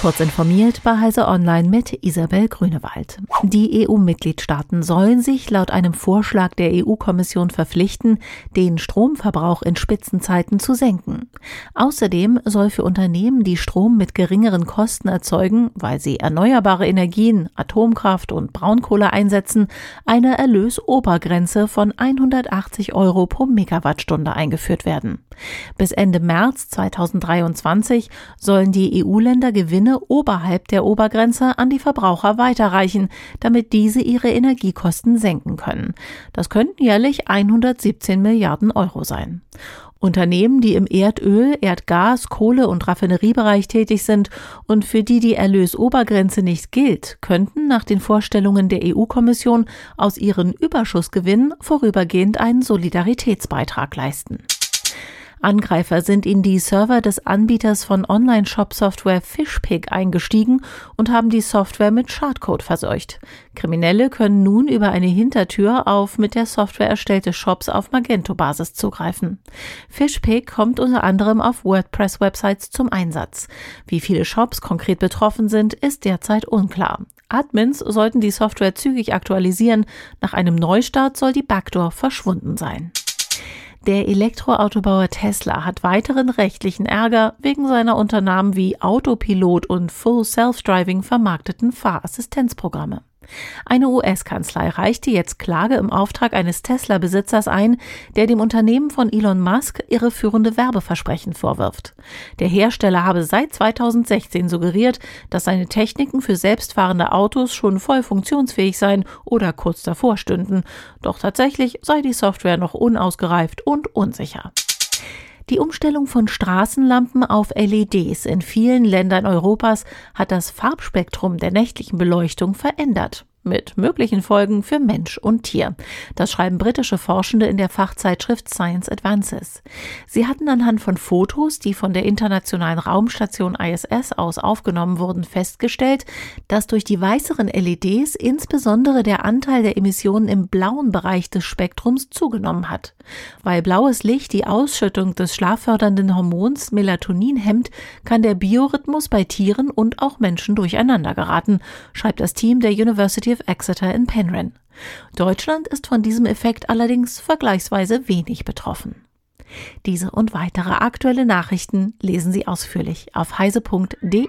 Kurz informiert bei Heise Online mit Isabel Grünewald. Die EU-Mitgliedstaaten sollen sich laut einem Vorschlag der EU-Kommission verpflichten, den Stromverbrauch in Spitzenzeiten zu senken. Außerdem soll für Unternehmen, die Strom mit geringeren Kosten erzeugen, weil sie erneuerbare Energien, Atomkraft und Braunkohle einsetzen, eine Erlösobergrenze von 180 Euro pro Megawattstunde eingeführt werden. Bis Ende März 2023 sollen die EU-Länder Gewinne oberhalb der Obergrenze an die Verbraucher weiterreichen, damit diese ihre Energiekosten senken können. Das könnten jährlich 117 Milliarden Euro sein. Unternehmen, die im Erdöl, Erdgas, Kohle und Raffineriebereich tätig sind und für die die Erlösobergrenze nicht gilt, könnten nach den Vorstellungen der EU-Kommission aus ihren Überschussgewinnen vorübergehend einen Solidaritätsbeitrag leisten. Angreifer sind in die Server des Anbieters von Online-Shop-Software Fishpig eingestiegen und haben die Software mit Schadcode verseucht. Kriminelle können nun über eine Hintertür auf mit der Software erstellte Shops auf Magento-Basis zugreifen. Fishpig kommt unter anderem auf WordPress-Websites zum Einsatz. Wie viele Shops konkret betroffen sind, ist derzeit unklar. Admins sollten die Software zügig aktualisieren. Nach einem Neustart soll die Backdoor verschwunden sein. Der Elektroautobauer Tesla hat weiteren rechtlichen Ärger wegen seiner unter Namen wie Autopilot und Full Self-Driving vermarkteten Fahrassistenzprogramme. Eine US-Kanzlei reichte jetzt Klage im Auftrag eines Tesla-Besitzers ein, der dem Unternehmen von Elon Musk irreführende Werbeversprechen vorwirft. Der Hersteller habe seit 2016 suggeriert, dass seine Techniken für selbstfahrende Autos schon voll funktionsfähig seien oder kurz davor stünden. Doch tatsächlich sei die Software noch unausgereift und unsicher. Die Umstellung von Straßenlampen auf LEDs in vielen Ländern Europas hat das Farbspektrum der nächtlichen Beleuchtung verändert mit möglichen Folgen für Mensch und Tier. Das schreiben britische Forschende in der Fachzeitschrift Science Advances. Sie hatten anhand von Fotos, die von der internationalen Raumstation ISS aus aufgenommen wurden, festgestellt, dass durch die weißeren LEDs insbesondere der Anteil der Emissionen im blauen Bereich des Spektrums zugenommen hat. Weil blaues Licht die Ausschüttung des schlaffördernden Hormons Melatonin hemmt, kann der Biorhythmus bei Tieren und auch Menschen durcheinander geraten, schreibt das Team der University of Exeter in Penryn. Deutschland ist von diesem Effekt allerdings vergleichsweise wenig betroffen. Diese und weitere aktuelle Nachrichten lesen Sie ausführlich auf heise.de.